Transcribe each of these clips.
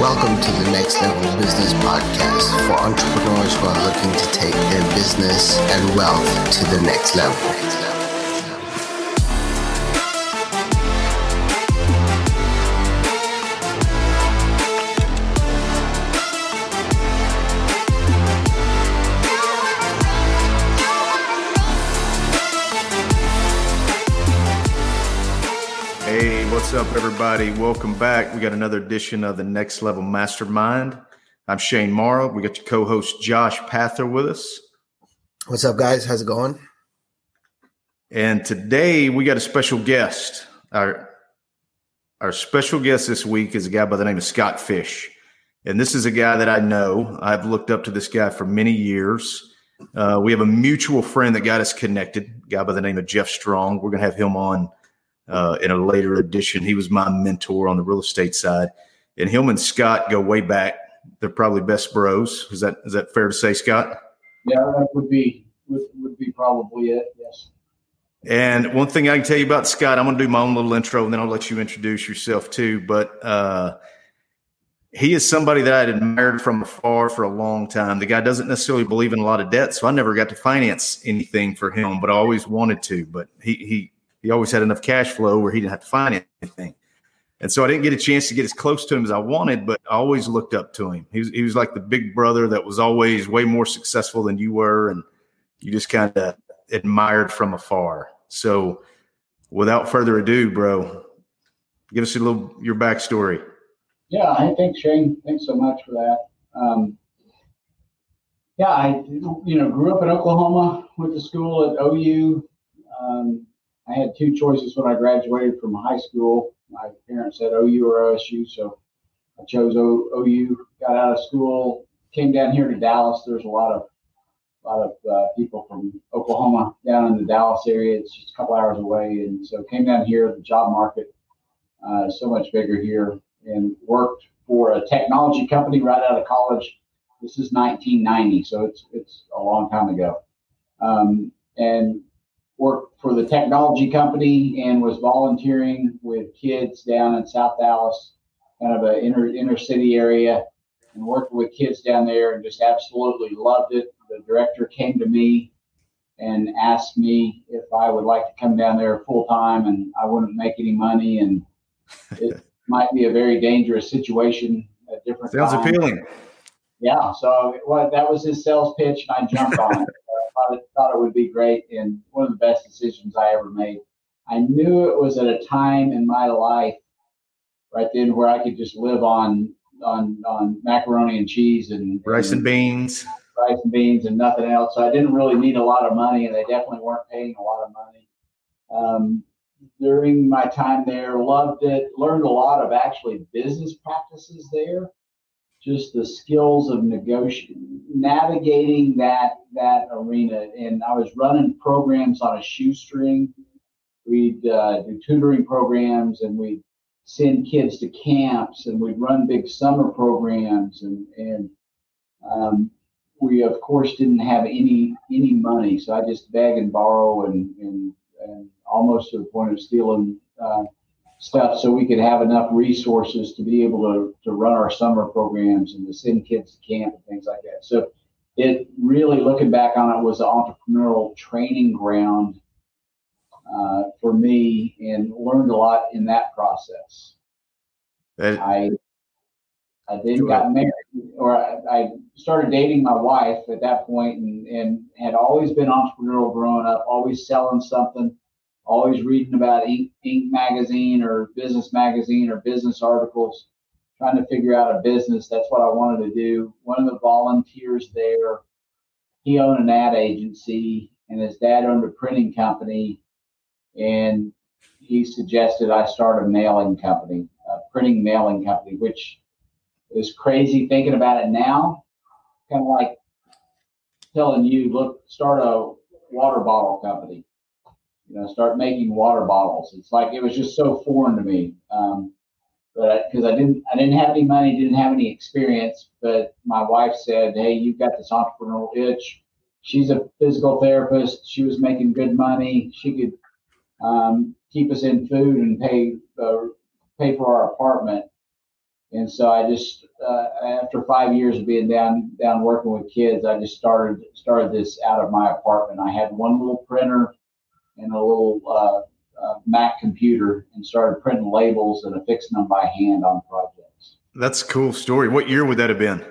Welcome to the Next Level Business Podcast for entrepreneurs who are looking to take their business and wealth to the next level. Up, everybody? Welcome back. We got another edition of the Next Level Mastermind. I'm Shane Morrow. We got your co-host Josh Pather with us. What's up, guys? How's it going? And today we got a special guest. Our our special guest this week is a guy by the name of Scott Fish, and this is a guy that I know. I've looked up to this guy for many years. Uh, we have a mutual friend that got us connected. A guy by the name of Jeff Strong. We're gonna have him on uh, in a later edition. He was my mentor on the real estate side, and him and Scott go way back. They're probably best bros. Is that is that fair to say, Scott? Yeah, that would be would, would be probably it. Yes. And one thing I can tell you about Scott, I'm going to do my own little intro, and then I'll let you introduce yourself too. But uh, he is somebody that I'd admired from afar for a long time. The guy doesn't necessarily believe in a lot of debt, so I never got to finance anything for him, but I always wanted to. But he he he always had enough cash flow where he didn't have to find anything. And so I didn't get a chance to get as close to him as I wanted, but I always looked up to him. He was, he was like the big brother that was always way more successful than you were. And you just kind of admired from afar. So without further ado, bro, give us a little, your backstory. Yeah. I thanks Shane. Thanks so much for that. Um, yeah, I, you know, grew up in Oklahoma, went to school at OU, um, I had two choices when I graduated from high school. My parents said OU or OSU, so I chose o, OU. Got out of school, came down here to Dallas. There's a lot of a lot of uh, people from Oklahoma down in the Dallas area. It's just a couple hours away, and so came down here. The job market uh, so much bigger here, and worked for a technology company right out of college. This is 1990, so it's it's a long time ago. Um, and worked for the technology company and was volunteering with kids down in South Dallas, kind of an inner inner city area, and worked with kids down there and just absolutely loved it. The director came to me and asked me if I would like to come down there full time, and I wouldn't make any money, and it might be a very dangerous situation at different. Sounds times. appealing. Yeah, so well, that was his sales pitch, and I jumped on it thought it, thought it would be great and one of the best decisions I ever made. I knew it was at a time in my life right then where I could just live on on on macaroni and cheese and rice and, and beans, rice and beans, and nothing else. So I didn't really need a lot of money, and they definitely weren't paying a lot of money. Um, during my time there, loved it. Learned a lot of actually business practices there just the skills of negotiating, navigating that that arena. And I was running programs on a shoestring. We'd uh, do tutoring programs, and we'd send kids to camps, and we'd run big summer programs, and and um, we of course didn't have any any money, so I just beg and borrow, and and, and almost to the point of stealing. Uh, stuff so we could have enough resources to be able to, to run our summer programs and to send kids to camp and things like that. So it really, looking back on it, was an entrepreneurial training ground uh, for me and learned a lot in that process. I I then got married, or I, I, started dating my wife at that point, and, and had always been entrepreneurial growing up, always selling something always reading about Inc. Inc. magazine or business magazine or business articles, trying to figure out a business. That's what I wanted to do. One of the volunteers there, he owned an ad agency, and his dad owned a printing company, and he suggested I start a mailing company, a printing mailing company, which is crazy thinking about it now. Kind of like telling you, look, start a water bottle company you know, start making water bottles. It's like it was just so foreign to me. Um, but because I, I, didn't, I didn't have any money, didn't have any experience. But my wife said, "Hey, you've got this entrepreneurial itch." she's a physical therapist. She was making good money. She could um, keep us in food and pay uh, pay for our apartment. And so I just uh, after five years of being down down working with kids, I just started started this out of my apartment. I had one little printer and a little uh, uh, Mac computer, and started printing labels and affixing them by hand on projects. That's a cool story. What year would that have been?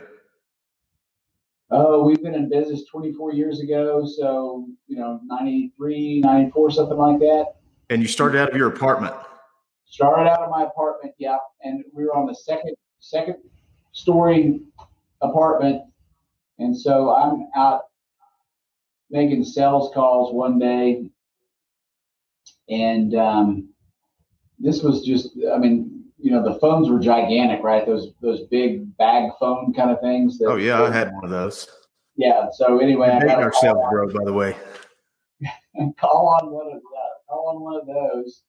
Oh, we've been in business 24 years ago. So, you know, 93, 94, something like that. And you started out of your apartment? Started out of my apartment, yeah. And we were on the second, second story apartment. And so I'm out making sales calls one day. And um, this was just, I mean, you know the phones were gigantic, right? Those those big bag phone kind of things. That, oh yeah, I had one of those. Yeah. So anyway, I got ourselves, bro. By the way, call on one of those. Call on one of those,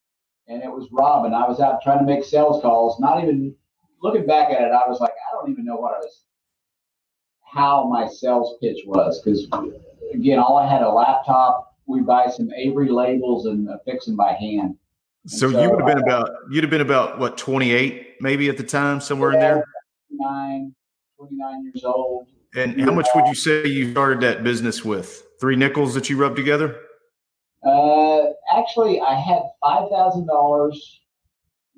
and it was Robin. I was out trying to make sales calls. Not even looking back at it, I was like, I don't even know what I was, how my sales pitch was, because again, all I had a laptop. We buy some Avery labels and fix them by hand. So, so, you would have been uh, about you'd have been about what 28 maybe at the time somewhere in there? 29 29 years old. And how much would you say you started that business with? Three nickels that you rubbed together? Uh, actually i had $5000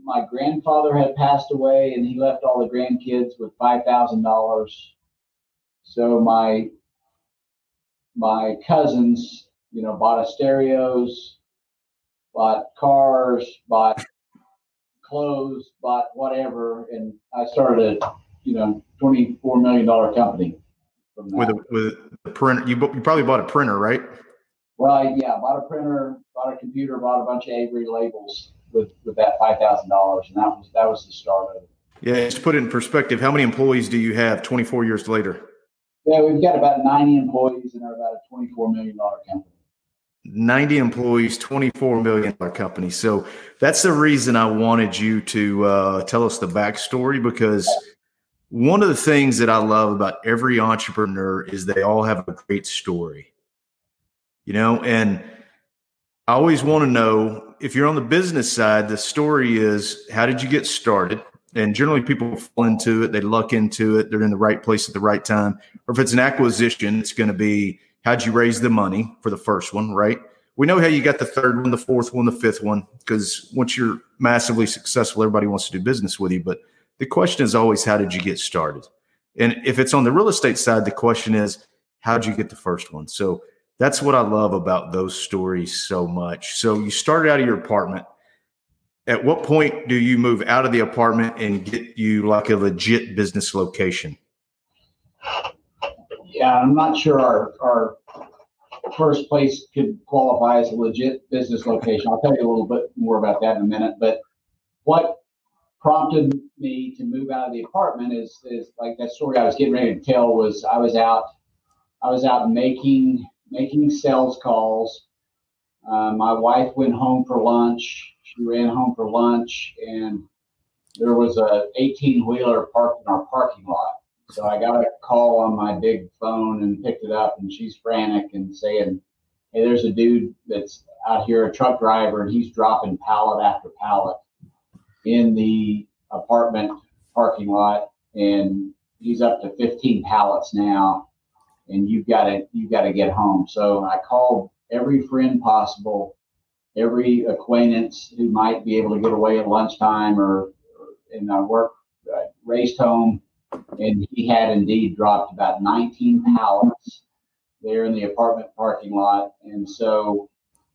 my grandfather had passed away and he left all the grandkids with $5000 so my my cousins you know bought a stereos bought cars, bought clothes, bought whatever, and I started a you know twenty four million dollar company. With a, with a printer, you you probably bought a printer, right? Well, yeah, bought a printer, bought a computer, bought a bunch of Avery labels with with that five thousand dollars, and that was that was the start of it. Yeah, just put it in perspective. How many employees do you have 24 years later? Yeah, we've got about 90 employees and are about a 24 million dollar company. 90 employees, $24 million company. So that's the reason I wanted you to uh, tell us the backstory because one of the things that I love about every entrepreneur is they all have a great story. You know, and I always want to know if you're on the business side, the story is how did you get started? And generally, people fall into it, they luck into it, they're in the right place at the right time. Or if it's an acquisition, it's going to be How'd you raise the money for the first one, right? We know how you got the third one, the fourth one, the fifth one, because once you're massively successful, everybody wants to do business with you. But the question is always, how did you get started? And if it's on the real estate side, the question is, how'd you get the first one? So that's what I love about those stories so much. So you started out of your apartment. At what point do you move out of the apartment and get you like a legit business location? Yeah, I'm not sure our, our first place could qualify as a legit business location. I'll tell you a little bit more about that in a minute. But what prompted me to move out of the apartment is is like that story I was getting ready to tell was I was out I was out making making sales calls. Uh, my wife went home for lunch. She ran home for lunch, and there was a 18 wheeler parked in our parking lot. So I got a call on my big phone and picked it up, and she's frantic and saying, "Hey, there's a dude that's out here, a truck driver, and he's dropping pallet after pallet in the apartment parking lot, and he's up to 15 pallets now, and you've got to you've got to get home." So I called every friend possible, every acquaintance who might be able to get away at lunchtime, or, or and I work uh, raced home and he had indeed dropped about 19 pallets there in the apartment parking lot. And so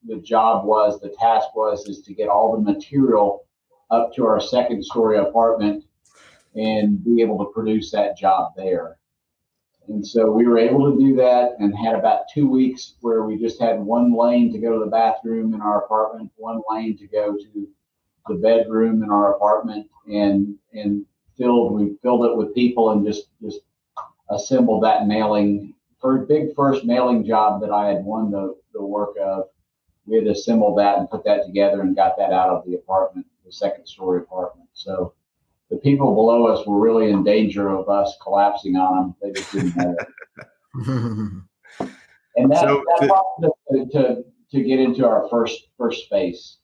the job was, the task was, is to get all the material up to our second story apartment and be able to produce that job there. And so we were able to do that and had about two weeks where we just had one lane to go to the bathroom in our apartment, one lane to go to the bedroom in our apartment, and and filled. We filled it with people and just just assembled that mailing for a big first mailing job that I had won the, the work of. We had assembled that and put that together and got that out of the apartment, the second story apartment. So the people below us were really in danger of us collapsing on them. They just didn't know it. And that, so that to, to, to get into our first first space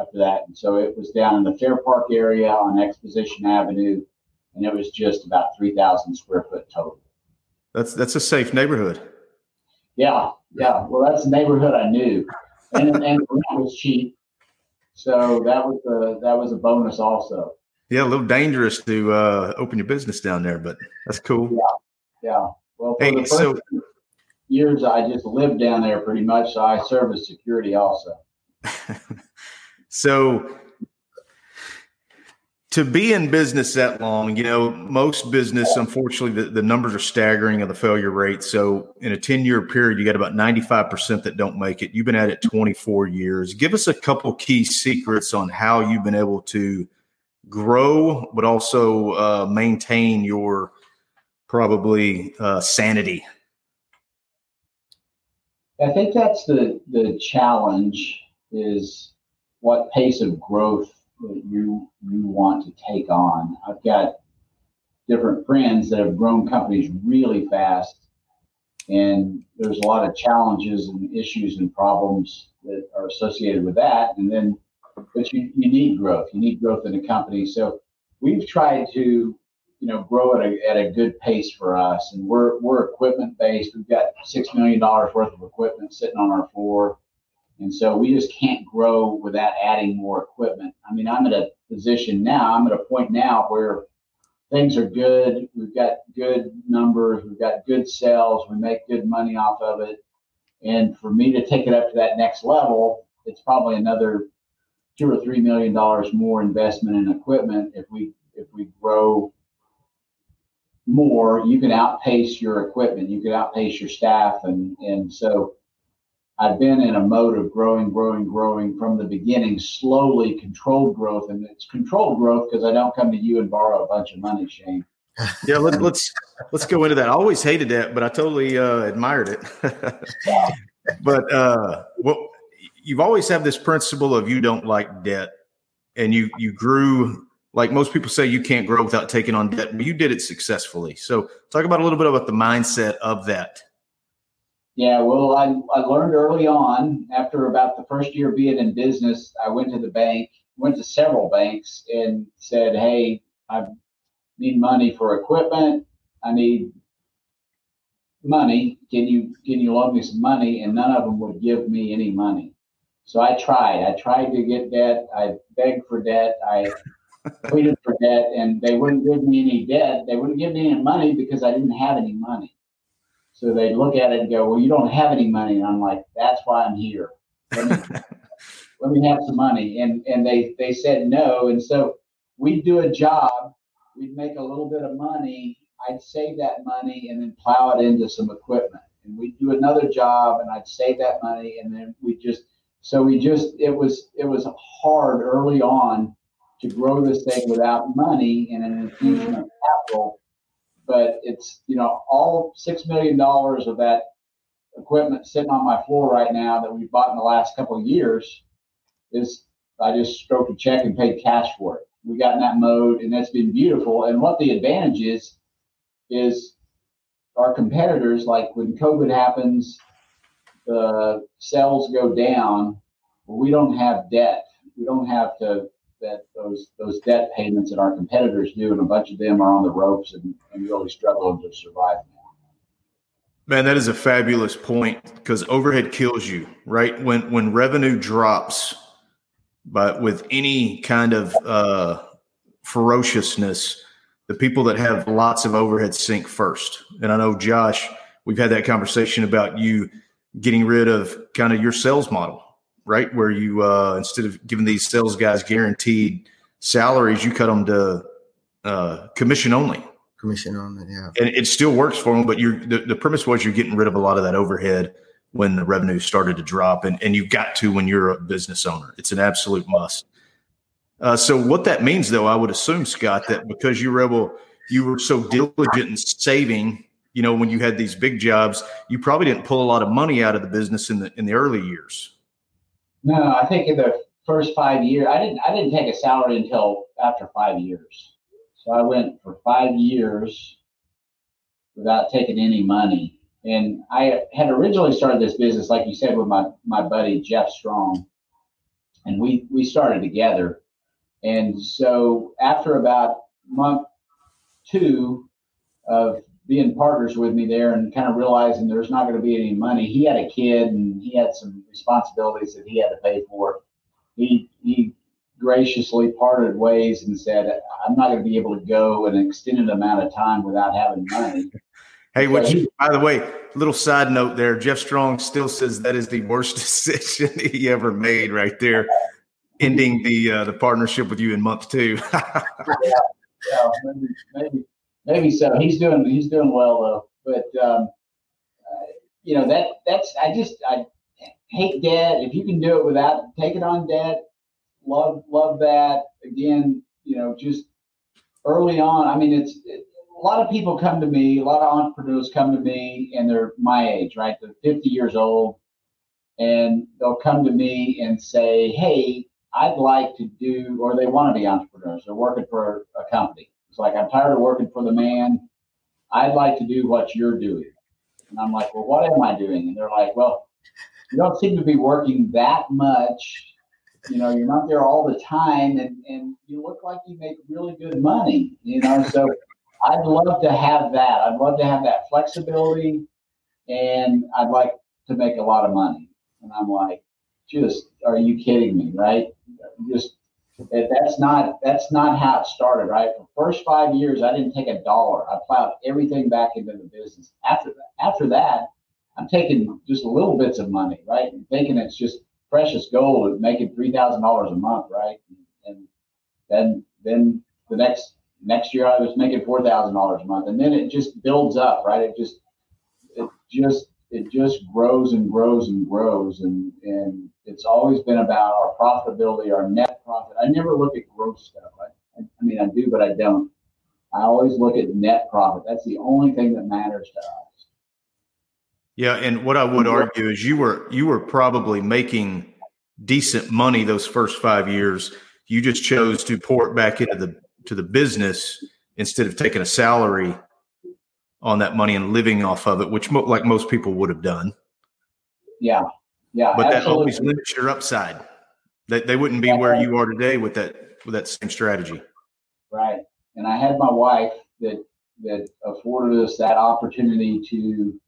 after that. And so it was down in the Fair Park area on Exposition Avenue, and it was just about three thousand square foot total. That's that's a safe neighborhood. Yeah, yeah. Well, that's the neighborhood I knew, and and it was cheap, so that was a that was a bonus also. Yeah, a little dangerous to uh, open your business down there, but that's cool. Yeah, yeah. Well, for hey, the first so, years I just lived down there pretty much, so I served as security also. so to be in business that long, you know, most business, unfortunately, the, the numbers are staggering of the failure rate. So in a 10 year period, you got about 95% that don't make it. You've been at it 24 years. Give us a couple key secrets on how you've been able to grow, but also uh, maintain your probably uh, sanity. I think that's the, the challenge is what pace of growth that you you want to take on. I've got different friends that have grown companies really fast, and there's a lot of challenges and issues and problems that are associated with that. And then, but you, you need growth. You need growth in a company. So we've tried to you know grow at a, at a good pace for us and we're we're equipment based we've got six million dollars worth of equipment sitting on our floor and so we just can't grow without adding more equipment. I mean, I'm at a position now, I'm at a point now where things are good. We've got good numbers, we've got good sales, we make good money off of it. And for me to take it up to that next level, it's probably another two or three million dollars more investment in equipment if we if we grow more, you can outpace your equipment, you can outpace your staff and and so I've been in a mode of growing, growing, growing from the beginning, slowly controlled growth. And it's controlled growth because I don't come to you and borrow a bunch of money, Shane. yeah, let, us let's, let's go into that. I always hated that, but I totally uh, admired it. but uh, well, you've always had this principle of you don't like debt, and you you grew like most people say you can't grow without taking on debt, but you did it successfully. So talk about a little bit about the mindset of that. Yeah, well, I, I learned early on after about the first year being in business, I went to the bank, went to several banks and said, Hey, I need money for equipment. I need money. Can you can you loan me some money? And none of them would give me any money. So I tried. I tried to get debt. I begged for debt. I pleaded for debt, and they wouldn't give me any debt. They wouldn't give me any money because I didn't have any money. So they look at it and go, "Well, you don't have any money," and I'm like, "That's why I'm here. Let me, let me have some money." And and they they said no, and so we'd do a job, we'd make a little bit of money, I'd save that money and then plow it into some equipment, and we'd do another job, and I'd save that money, and then we just so we just it was it was hard early on to grow this thing without money and an infusion of capital but it's you know all six million dollars of that equipment sitting on my floor right now that we bought in the last couple of years is I just stroked a check and paid cash for it. We got in that mode, and that's been beautiful. And what the advantage is is our competitors, like when COVID happens, the sales go down. We don't have debt. We don't have to that those those debt payments that our competitors do, and a bunch of them are on the ropes and, and really struggling to survive. Man, that is a fabulous point because overhead kills you, right? When when revenue drops, but with any kind of uh, ferociousness, the people that have lots of overhead sink first. And I know Josh, we've had that conversation about you getting rid of kind of your sales model right? Where you uh, instead of giving these sales guys guaranteed salaries, you cut them to uh, commission only. Commission only, yeah. And it still works for them, but you're the, the premise was you're getting rid of a lot of that overhead when the revenue started to drop, and and you've got to when you're a business owner. It's an absolute must. Uh, so what that means, though, I would assume, Scott, that because you were able, you were so diligent in saving you know when you had these big jobs you probably didn't pull a lot of money out of the business in the in the early years no, I think in the first five years, I didn't. I didn't take a salary until after five years. So I went for five years without taking any money, And I had originally started this business, like you said, with my my buddy Jeff Strong, and we we started together. And so after about month two of being partners with me there and kind of realizing there's not going to be any money. He had a kid and he had some responsibilities that he had to pay for. He he graciously parted ways and said, "I'm not going to be able to go an extended amount of time without having money." Hey, what you, by the way, little side note there, Jeff Strong still says that is the worst decision he ever made right there, ending the uh, the partnership with you in month two. yeah, yeah, maybe, maybe maybe so. He's doing he's doing well though. But um, uh, you know that that's I just I hate debt. If you can do it without taking on debt, love love that. Again, you know, just early on. I mean, it's it, a lot of people come to me. A lot of entrepreneurs come to me, and they're my age, right? They're 50 years old, and they'll come to me and say, "Hey, I'd like to do," or they want to be entrepreneurs. They're working for a company it's like, I'm tired of working for the man. I'd like to do what you're doing. And I'm like, well, what am I doing? And they're like, well, you don't seem to be working that much. You know, you're not there all the time and, and you look like you make really good money, you know. So I'd love to have that. I'd love to have that flexibility and I'd like to make a lot of money. And I'm like, just are you kidding me? Right? Just that's not that's not how it started, right? For first five years, I didn't take a dollar. I plowed everything back into the business. After that, after that, I'm taking just little bits of money, right? And thinking it's just precious gold and making three thousand dollars a month, right? And then then the next next year I was making four thousand dollars a month, and then it just builds up, right? It just it just it just grows and grows and grows, and and it's always been about our profitability, our net profit. I never look at gross stuff. I, I mean, I do, but I don't. I always look at net profit. That's the only thing that matters to us. Yeah, and what I would argue is you were you were probably making decent money those first five years. You just chose to pour it back into the to the business instead of taking a salary on that money and living off of it, which mo- like most people would have done. Yeah, yeah, but absolutely. that always limits your upside. They, they wouldn't be where you are today with that with that same strategy. Right. And I had my wife that that afforded us that opportunity to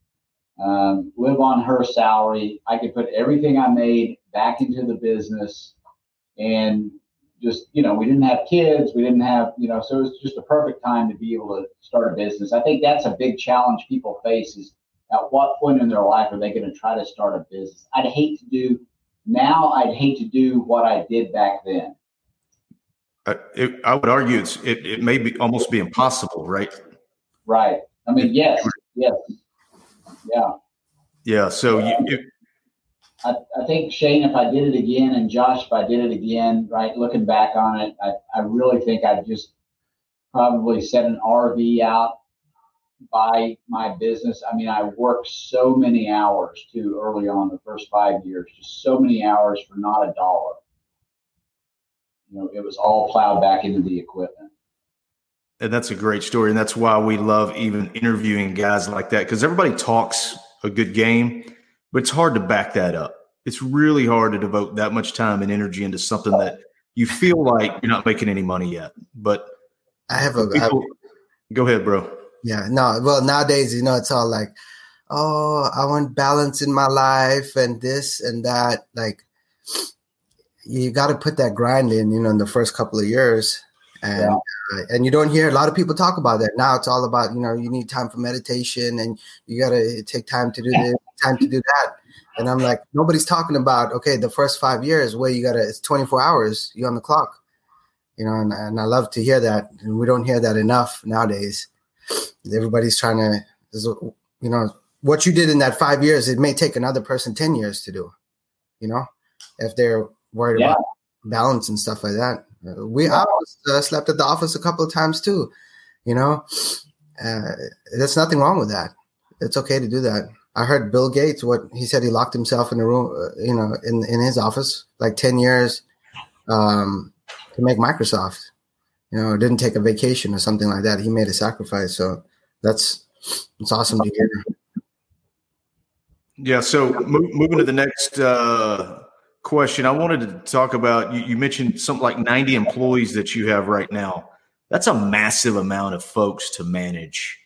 um, live on her salary. I could put everything I made back into the business, and just you know, we didn't have kids, we didn't have you know, so it was just a perfect time to be able to start a business. I think that's a big challenge people face is at what point in their life are they going to try to start a business? I'd hate to do now. I'd hate to do what I did back then. Uh, it, I would argue it's it, it may be almost be impossible, right? Right. I mean, yes, yes, yeah, yeah. So you, you I, I think Shane, if I did it again, and Josh, if I did it again, right, looking back on it, I, I really think I'd just probably set an RV out by my business. I mean, I worked so many hours too early on the first five years, just so many hours for not a dollar. You know, it was all plowed back into the equipment. And that's a great story. And that's why we love even interviewing guys like that because everybody talks a good game, but it's hard to back that up. It's really hard to devote that much time and energy into something that you feel like you're not making any money yet. But I have a. People, I go ahead, bro. Yeah, no. Well, nowadays, you know, it's all like, oh, I want balance in my life and this and that. Like, you got to put that grind in, you know, in the first couple of years, and yeah. uh, and you don't hear a lot of people talk about that. Now it's all about, you know, you need time for meditation and you got to take time to do this, time to do that. And I'm like, nobody's talking about okay, the first five years where you got to it's 24 hours, you on the clock, you know, and, and I love to hear that, and we don't hear that enough nowadays. Everybody's trying to, you know, what you did in that five years, it may take another person 10 years to do, you know, if they're worried yeah. about balance and stuff like that. We I was, uh, slept at the office a couple of times too, you know. Uh, there's nothing wrong with that. It's okay to do that. I heard Bill Gates what he said. He locked himself in a room, uh, you know, in in his office like ten years um, to make Microsoft you know, didn't take a vacation or something like that. He made a sacrifice. So that's it's awesome to hear. Yeah. So mo- moving to the next uh, question, I wanted to talk about. You, you mentioned something like 90 employees that you have right now. That's a massive amount of folks to manage.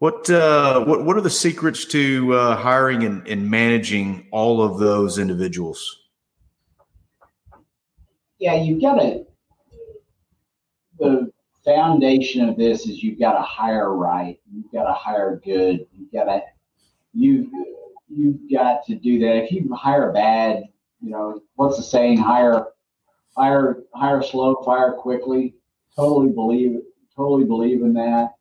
What uh, what what are the secrets to uh, hiring and, and managing all of those individuals? Yeah, you've got to. The foundation of this is you've got to hire right. You've got to hire good. You've got to you you've got to do that. If you hire bad, you know what's the saying? Hire hire hire slow, fire quickly. Totally believe totally believe in that.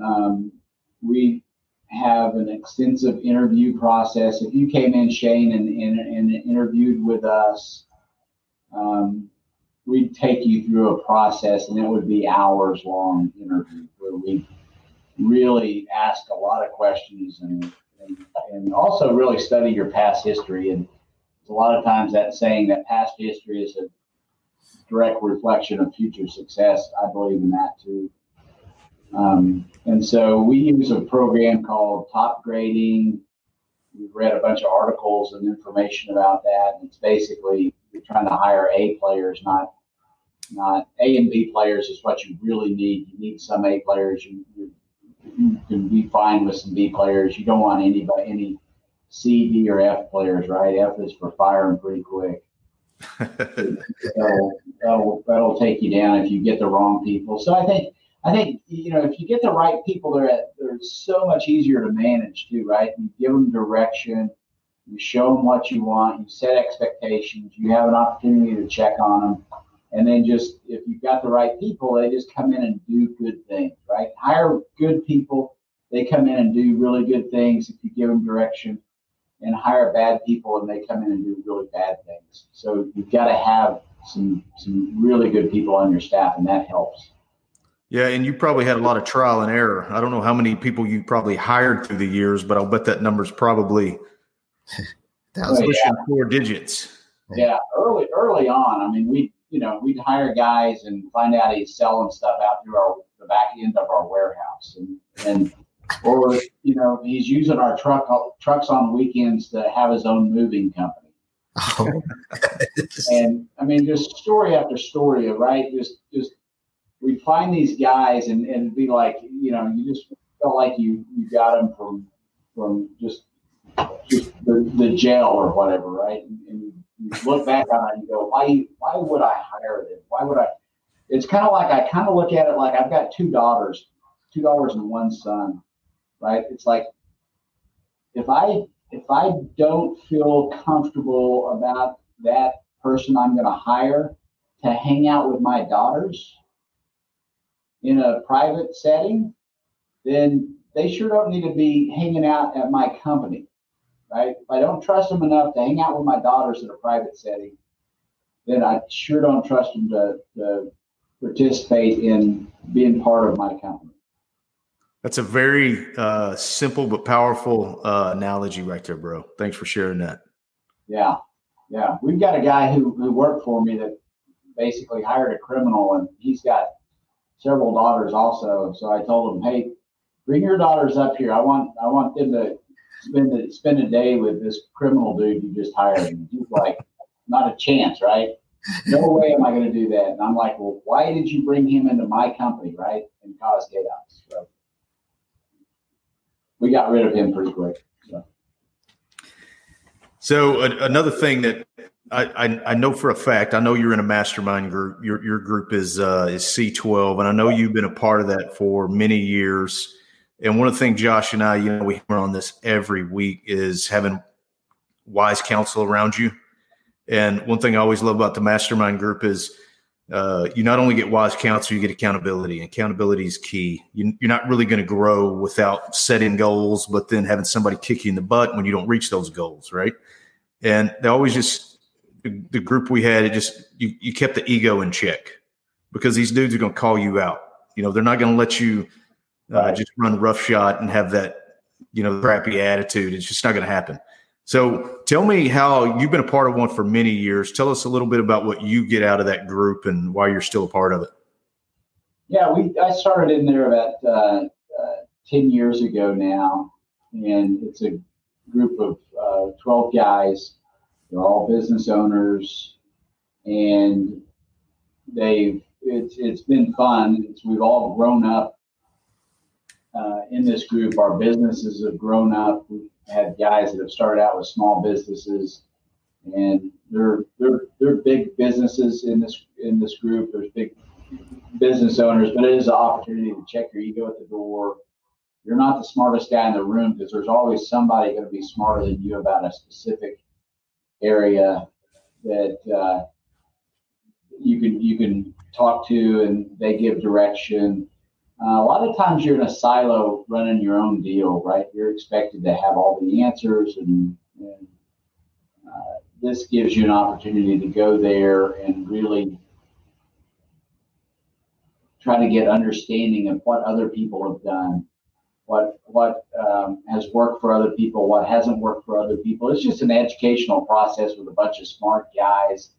Um, we have an extensive interview process. If you came in, Shane, and, and, and interviewed with us, um, we'd take you through a process, and it would be hours long interview where we really ask a lot of questions and, and, and also really study your past history. And a lot of times that saying that past history is a direct reflection of future success. I believe in that too. Um, and so we use a program called Top Grading. We've read a bunch of articles and information about that. And it's basically you're trying to hire A players, not not A and B players is what you really need. You need some A players. You, you, you can be fine with some B players. You don't want anybody any C, D, or F players, right? F is for firing pretty quick. that'll, that'll, that'll take you down if you get the wrong people. So I think I think you know if you get the right people, they're they're so much easier to manage too, right? You give them direction, you show them what you want, you set expectations, you have an opportunity to check on them, and then just if you've got the right people, they just come in and do good things, right? Hire good people, they come in and do really good things if you give them direction, and hire bad people and they come in and do really bad things. So you've got to have some some really good people on your staff, and that helps. Yeah, and you probably had a lot of trial and error. I don't know how many people you probably hired through the years, but I'll bet that number's probably Thousand. pushing yeah. four digits. Yeah, early early on, I mean, we you know we'd hire guys and find out he's selling stuff out through our the back end of our warehouse, and and or you know he's using our truck trucks on weekends to have his own moving company. Oh, And I mean, just story after story, right? Just just we'd find these guys and and be like you know you just felt like you you got them from from just just the, the jail or whatever, right? And, and you, look back on it and go, why why would I hire them? Why would I? It's kind of like I kind of look at it like I've got two daughters, two daughters and one son, right? It's like if I if I don't feel comfortable about that person I'm going to hire to hang out with my daughters in a private setting, then they sure don't need to be hanging out at my company, right? If I don't trust them enough to hang out with my daughters in a private setting, then I sure don't trust them to, to participate in being part of my company. That's a very uh, simple but powerful uh, analogy right there, bro. Thanks for sharing that. Yeah, yeah. We've got a guy who, who worked for me that basically hired a criminal, and he's got several daughters also. So I told them, hey, bring your daughters up here. I want I want them to spend a, spend a day with this criminal dude you just hired. And he's like, not a chance, right? No way am I going to do that. And I'm like, well, why did you bring him into my company, right? And cause chaos. So we got rid of him pretty quick. So. So a, another thing that I, I, I know for a fact, I know you're in a mastermind group. Your your group is uh, is C12, and I know you've been a part of that for many years. And one of the things Josh and I, you know, we hammer on this every week is having wise counsel around you. And one thing I always love about the mastermind group is uh, you not only get wise counsel, you get accountability. Accountability is key. You, you're not really going to grow without setting goals, but then having somebody kick you in the butt when you don't reach those goals, right? And they always just the, the group we had, it just you, you kept the ego in check because these dudes are going to call you out. You know, they're not going to let you uh, just run roughshod and have that you know crappy attitude. It's just not going to happen. So tell me how you've been a part of one for many years. Tell us a little bit about what you get out of that group and why you're still a part of it. Yeah, we I started in there about uh, uh, ten years ago now, and it's a group of uh, 12 guys. They're all business owners, and they've it's it's been fun. It's, we've all grown up uh, in this group. Our businesses have grown up. We've had guys that have started out with small businesses, and they're they're they're big businesses in this in this group. There's big business owners, but it is an opportunity to check your ego at the door. You're not the smartest guy in the room because there's always somebody going to be smarter than you about a specific area that uh, you can you can talk to, and they give direction. Uh, a lot of times you're in a silo running your own deal, right? You're expected to have all the answers, and, and uh, this gives you an opportunity to go there and really try to get understanding of what other people have done, what what um, has worked for other people, what hasn't worked for other people. It's just an educational process with a bunch of smart guys,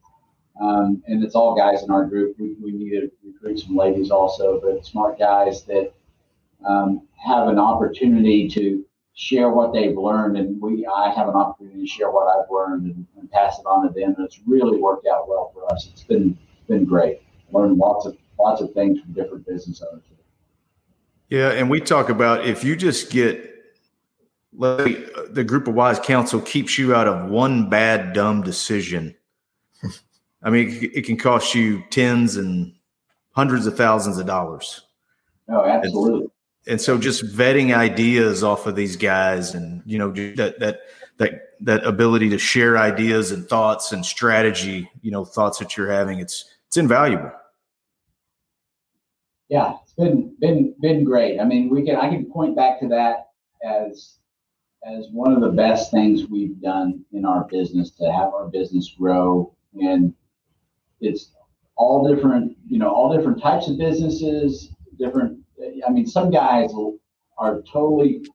um, and it's all guys in our group. We, we need to recruit some ladies also, but smart guys that um, have an opportunity to share what they've learned, and we I have an opportunity to share what I've learned and, and pass it on to them. And it's really worked out well for us. It's been been great. Learned lots of lots of things from different business owners. Yeah, and we talk about if you just get let the group of wise counsel keeps you out of one bad dumb decision. I mean, it can cost you tens and hundreds of thousands of dollars. Oh, absolutely. And, and so, just vetting ideas off of these guys, and you know that that that that ability to share ideas and thoughts and strategy, you know, thoughts that you're having, it's it's invaluable yeah, it's been been been great. I mean, we can I can point back to that as as one of the best things we've done in our business to have our business grow and it's all different you know all different types of businesses different i mean some guys are totally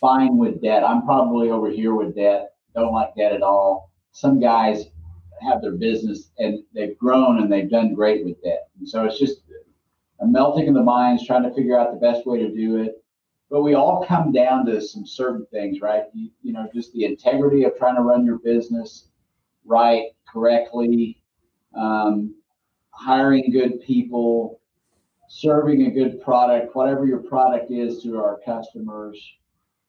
fine with debt i'm probably over here with debt don't like debt at all some guys have their business and they've grown and they've done great with debt and so it's just a melting of the minds, trying to figure out the best way to do it. But we all come down to some certain things, right? You, you know, just the integrity of trying to run your business right, correctly, um, hiring good people, serving a good product, whatever your product is to our customers,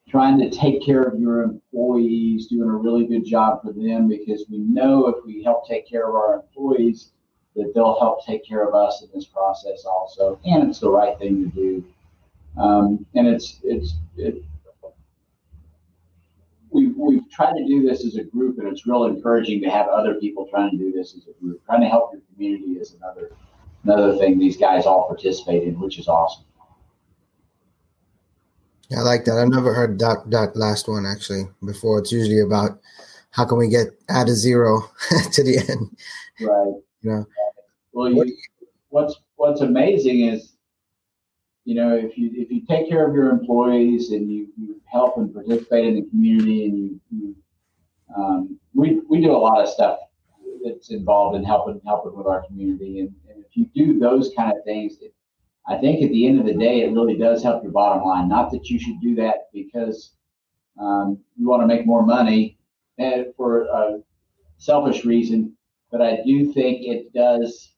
trying to take care of your employees, doing a really good job for them because we know if we help take care of our employees, that they'll help take care of us in this process also, and it's the right thing to do. Um, and it's it's it. We've, we've tried to do this as a group, and it's real encouraging to have other people trying to do this as a group. Trying to help your community is another another thing these guys all participate in, which is awesome. I like that. I've never heard that that last one actually before. It's usually about how can we get out of zero to the end. Right. You know. Well, you, what's what's amazing is, you know, if you if you take care of your employees and you, you help and participate in the community and you, you um, we we do a lot of stuff that's involved in helping helping with our community and, and if you do those kind of things, it, I think at the end of the day, it really does help your bottom line. Not that you should do that because um, you want to make more money and for a selfish reason, but I do think it does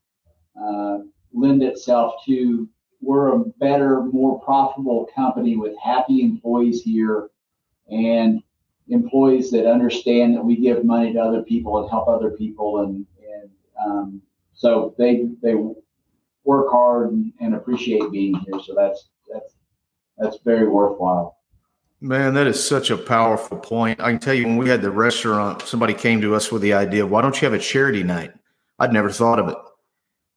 uh, lend itself to we're a better, more profitable company with happy employees here and employees that understand that we give money to other people and help other people and and um, so they they work hard and, and appreciate being here so that's that's that's very worthwhile Man, that is such a powerful point. I can tell you when we had the restaurant, somebody came to us with the idea, why don't you have a charity night? I'd never thought of it.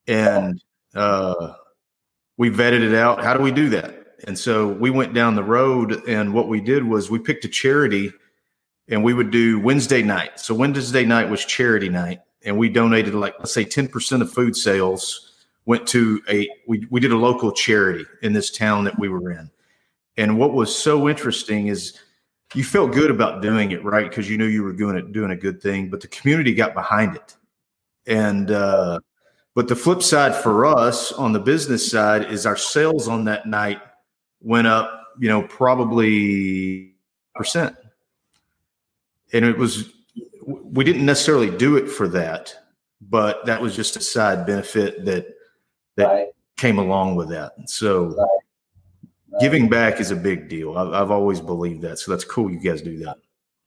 And uh, we vetted it out. How do we do that? And so we went down the road, and what we did was we picked a charity and we would do Wednesday night. So Wednesday night was charity night, and we donated like, let's say 10% of food sales went to a, we, we did a local charity in this town that we were in and what was so interesting is you felt good about doing it, right? Because you knew you were doing it, doing a good thing, but the community got behind it. And, uh, but the flip side for us on the business side is our sales on that night went up, you know, probably percent. and it was we didn't necessarily do it for that, but that was just a side benefit that that right. came along with that. So right. Right. giving back is a big deal. I've, I've, always believed that. So that's cool. You guys do that.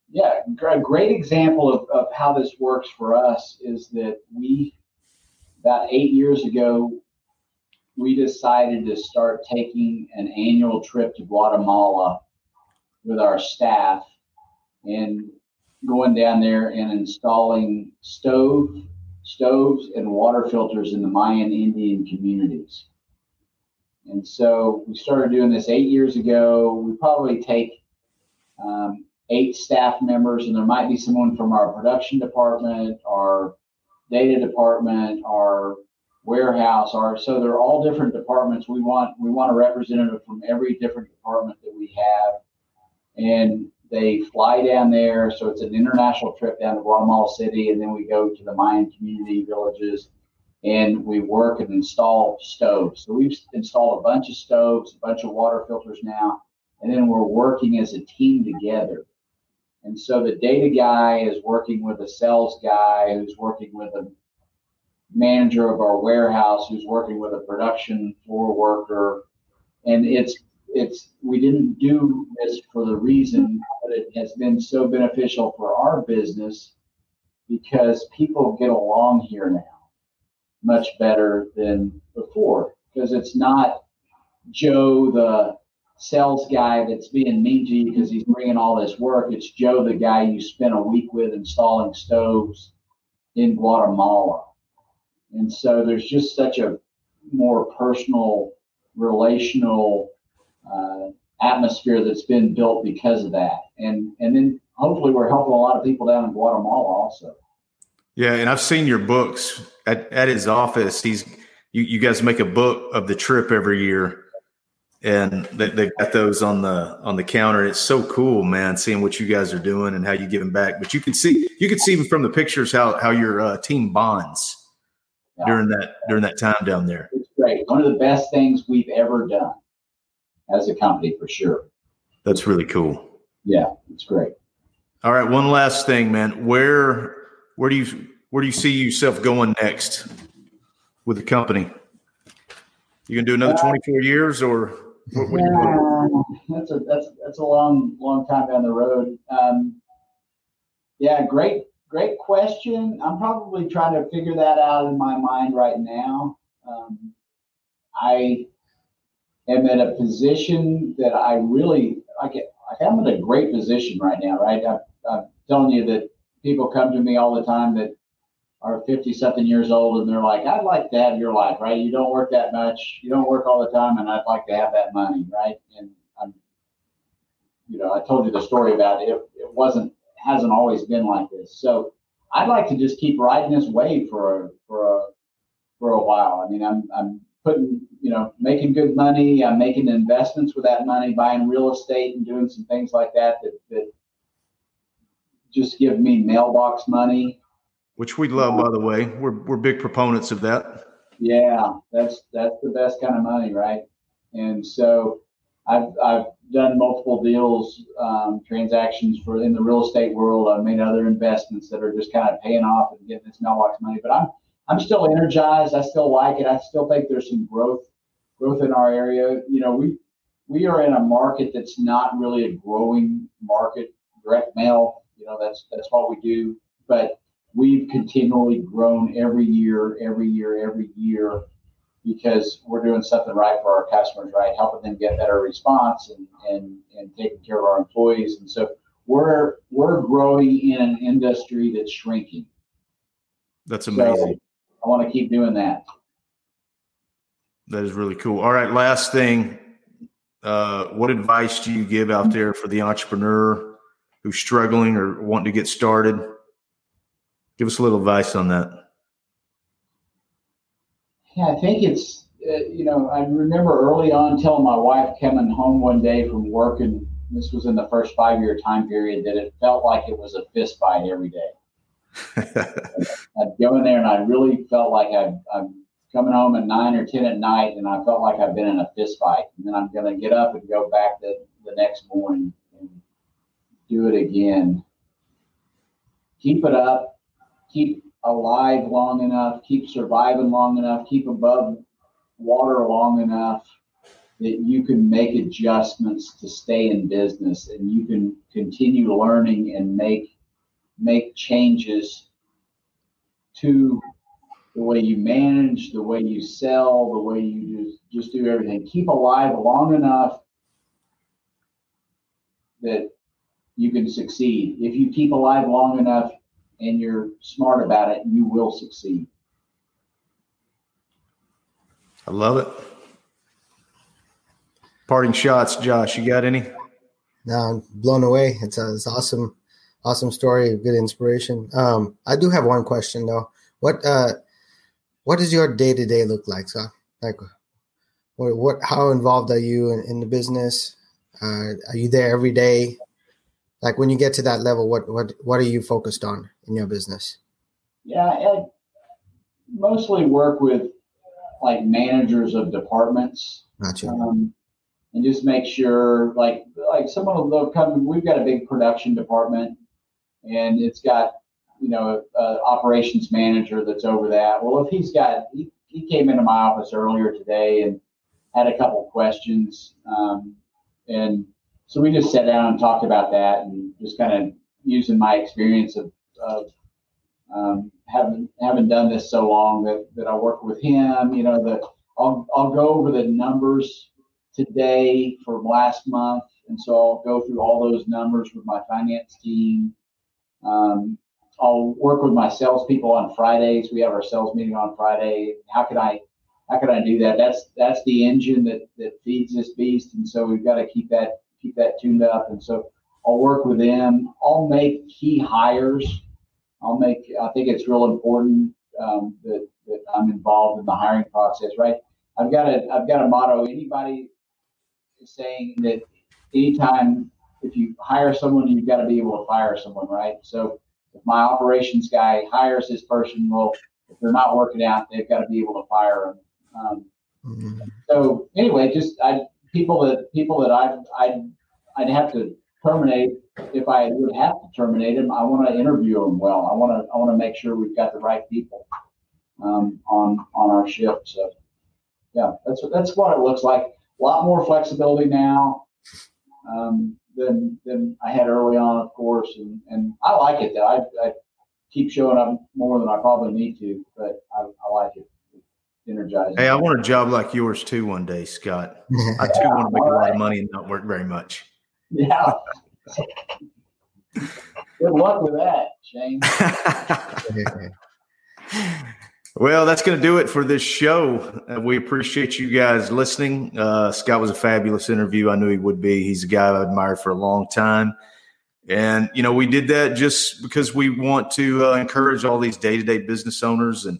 Yeah, a great example of, of how this works for us is that we about eight years ago we decided to start taking an annual trip to Guatemala with our staff and going down there and installing stove stoves and water filters in the Mayan Indian communities. And so we started doing this eight years ago. We probably take um, eight staff members, and there might be someone from our production department, our data department, our warehouse, our so they're all different departments. We want we want a representative from every different department that we have, and they fly down there. So it's an international trip down to Guatemala City, and then we go to the Mayan community villages and we work and install stoves. So we've installed a bunch of stoves, a bunch of water filters now, and then we're working as a team together. And so the data guy is working with a sales guy who's working with a manager of our warehouse who's working with a production floor worker. And it's it's we didn't do this for the reason, but it has been so beneficial for our business because people get along here now much better than before because it's not Joe the sales guy that's being mean to you because he's bringing all this work. It's Joe the guy you spent a week with installing stoves in Guatemala. And so there's just such a more personal, relational uh, atmosphere that's been built because of that. And and then hopefully we're helping a lot of people down in Guatemala also. Yeah, and I've seen your books at, at his office. He's you, you guys make a book of the trip every year, and they, they've got those on the on the counter. It's so cool, man, seeing what you guys are doing and how you giving back. But you can see you can see from the pictures how how your uh, team bonds yeah. during that during that time down there. It's great. One of the best things we've ever done as a company for sure. That's really cool. Yeah, it's great. All right, one last thing, man. Where where do you where do you see yourself going next with the company? You gonna do another twenty four years or? What, what yeah, that's a that's that's a long long time down the road. Um, yeah, great great question. I'm probably trying to figure that out in my mind right now. Um, I am in a position that I really I get. I'm in a great position right now, right? I, I'm telling you that people come to me all the time that are 50 something years old and they're like, I'd like to have your life, right? You don't work that much, you don't work all the time, and I'd like to have that money, right? And I'm, you know, I told you the story about it. It, it wasn't, hasn't always been like this. So I'd like to just keep riding this wave for a, for a, for a while. I mean, I'm, I'm putting, you know, making good money. I'm making investments with that money, buying real estate and doing some things like that that, that just give me mailbox money. Which we love, by the way. We're we're big proponents of that. Yeah, that's that's the best kind of money, right? And so I've I've done multiple deals, um, transactions for in the real estate world. I've made other investments that are just kind of paying off and getting this mailbox money. But I'm I'm still energized. I still like it. I still think there's some growth growth in our area. You know, we we are in a market that's not really a growing market. Direct mail you know, that's that's what we do. But we've continually grown every year, every year, every year because we're doing something right for our customers, right? Helping them get better response and, and, and taking care of our employees. And so we're we're growing in an industry that's shrinking. That's amazing. So I want to keep doing that. That is really cool. All right, last thing. Uh, what advice do you give out there for the entrepreneur who's struggling or wanting to get started? Give us a little advice on that. Yeah, I think it's, uh, you know, I remember early on telling my wife coming home one day from work, and this was in the first five year time period, that it felt like it was a fist fight every day. I'd go in there and I really felt like i am coming home at nine or 10 at night, and I felt like I've been in a fist fight. And then I'm going to get up and go back the, the next morning and do it again. keep it up, keep alive long enough, keep surviving long enough, keep above water long enough that you can make adjustments to stay in business and you can continue learning and make make changes to the way you manage, the way you sell, the way you just, just do everything. Keep alive long enough that you can succeed. If you keep alive long enough and you're smart about it, you will succeed. I love it. Parting shots, Josh. You got any? No, I'm blown away. It's a, it's awesome, awesome story, good inspiration. Um, I do have one question though. What uh, what does your day to day look like? So, like, what, what how involved are you in, in the business? Uh, are you there every day? Like when you get to that level, what what what are you focused on in your business? Yeah, I mostly work with like managers of departments. Gotcha. Um, and just make sure, like, like someone will come. We've got a big production department, and it's got you know a, a operations manager that's over that. Well, if he's got, he, he came into my office earlier today and had a couple questions, um, and so we just sat down and talked about that, and just kind of using my experience of, of um, having having done this so long that, that I work with him. You know, the I'll I'll go over the numbers today from last month, and so I'll go through all those numbers with my finance team. Um, I'll work with my salespeople on Fridays. We have our sales meeting on Friday. How can I how can I do that? That's that's the engine that that feeds this beast, and so we've got to keep that keep that tuned up. And so I'll work with them. I'll make key hires. I'll make. I think it's real important um, that that I'm involved in the hiring process. Right. I've got a I've got a motto. Anybody is saying that anytime if you hire someone, you've got to be able to fire someone. Right. So if my operations guy hires this person, well, if they're not working out, they've got to be able to fire them. Um, mm-hmm. So anyway, just I people that people that I I I'd have to terminate if I would have to terminate them. I want to interview them well. I want to I want to make sure we've got the right people um, on on our ship. So yeah, that's that's what it looks like. A lot more flexibility now um, than than I had early on, of course, and and I like it. Though I, I keep showing up more than I probably need to, but I, I like it. Energizing. Hey, I want a job like yours too one day, Scott. I too want to make a lot of money and not work very much. Yeah. Good luck with that, Shane. well, that's going to do it for this show. Uh, we appreciate you guys listening. Uh, Scott was a fabulous interview. I knew he would be. He's a guy I've admired for a long time. And, you know, we did that just because we want to uh, encourage all these day to day business owners. And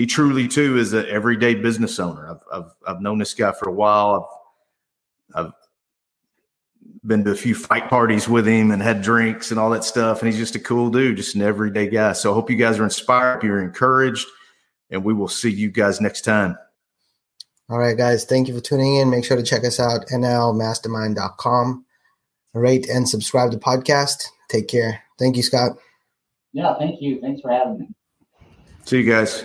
he truly, too, is an everyday business owner. I've, I've, I've known this guy for a while. I've, I've been to a few fight parties with him and had drinks and all that stuff. And he's just a cool dude, just an everyday guy. So I hope you guys are inspired, you're encouraged, and we will see you guys next time. All right, guys. Thank you for tuning in. Make sure to check us out, at nlmastermind.com. Rate and subscribe to the podcast. Take care. Thank you, Scott. Yeah, thank you. Thanks for having me. See you guys.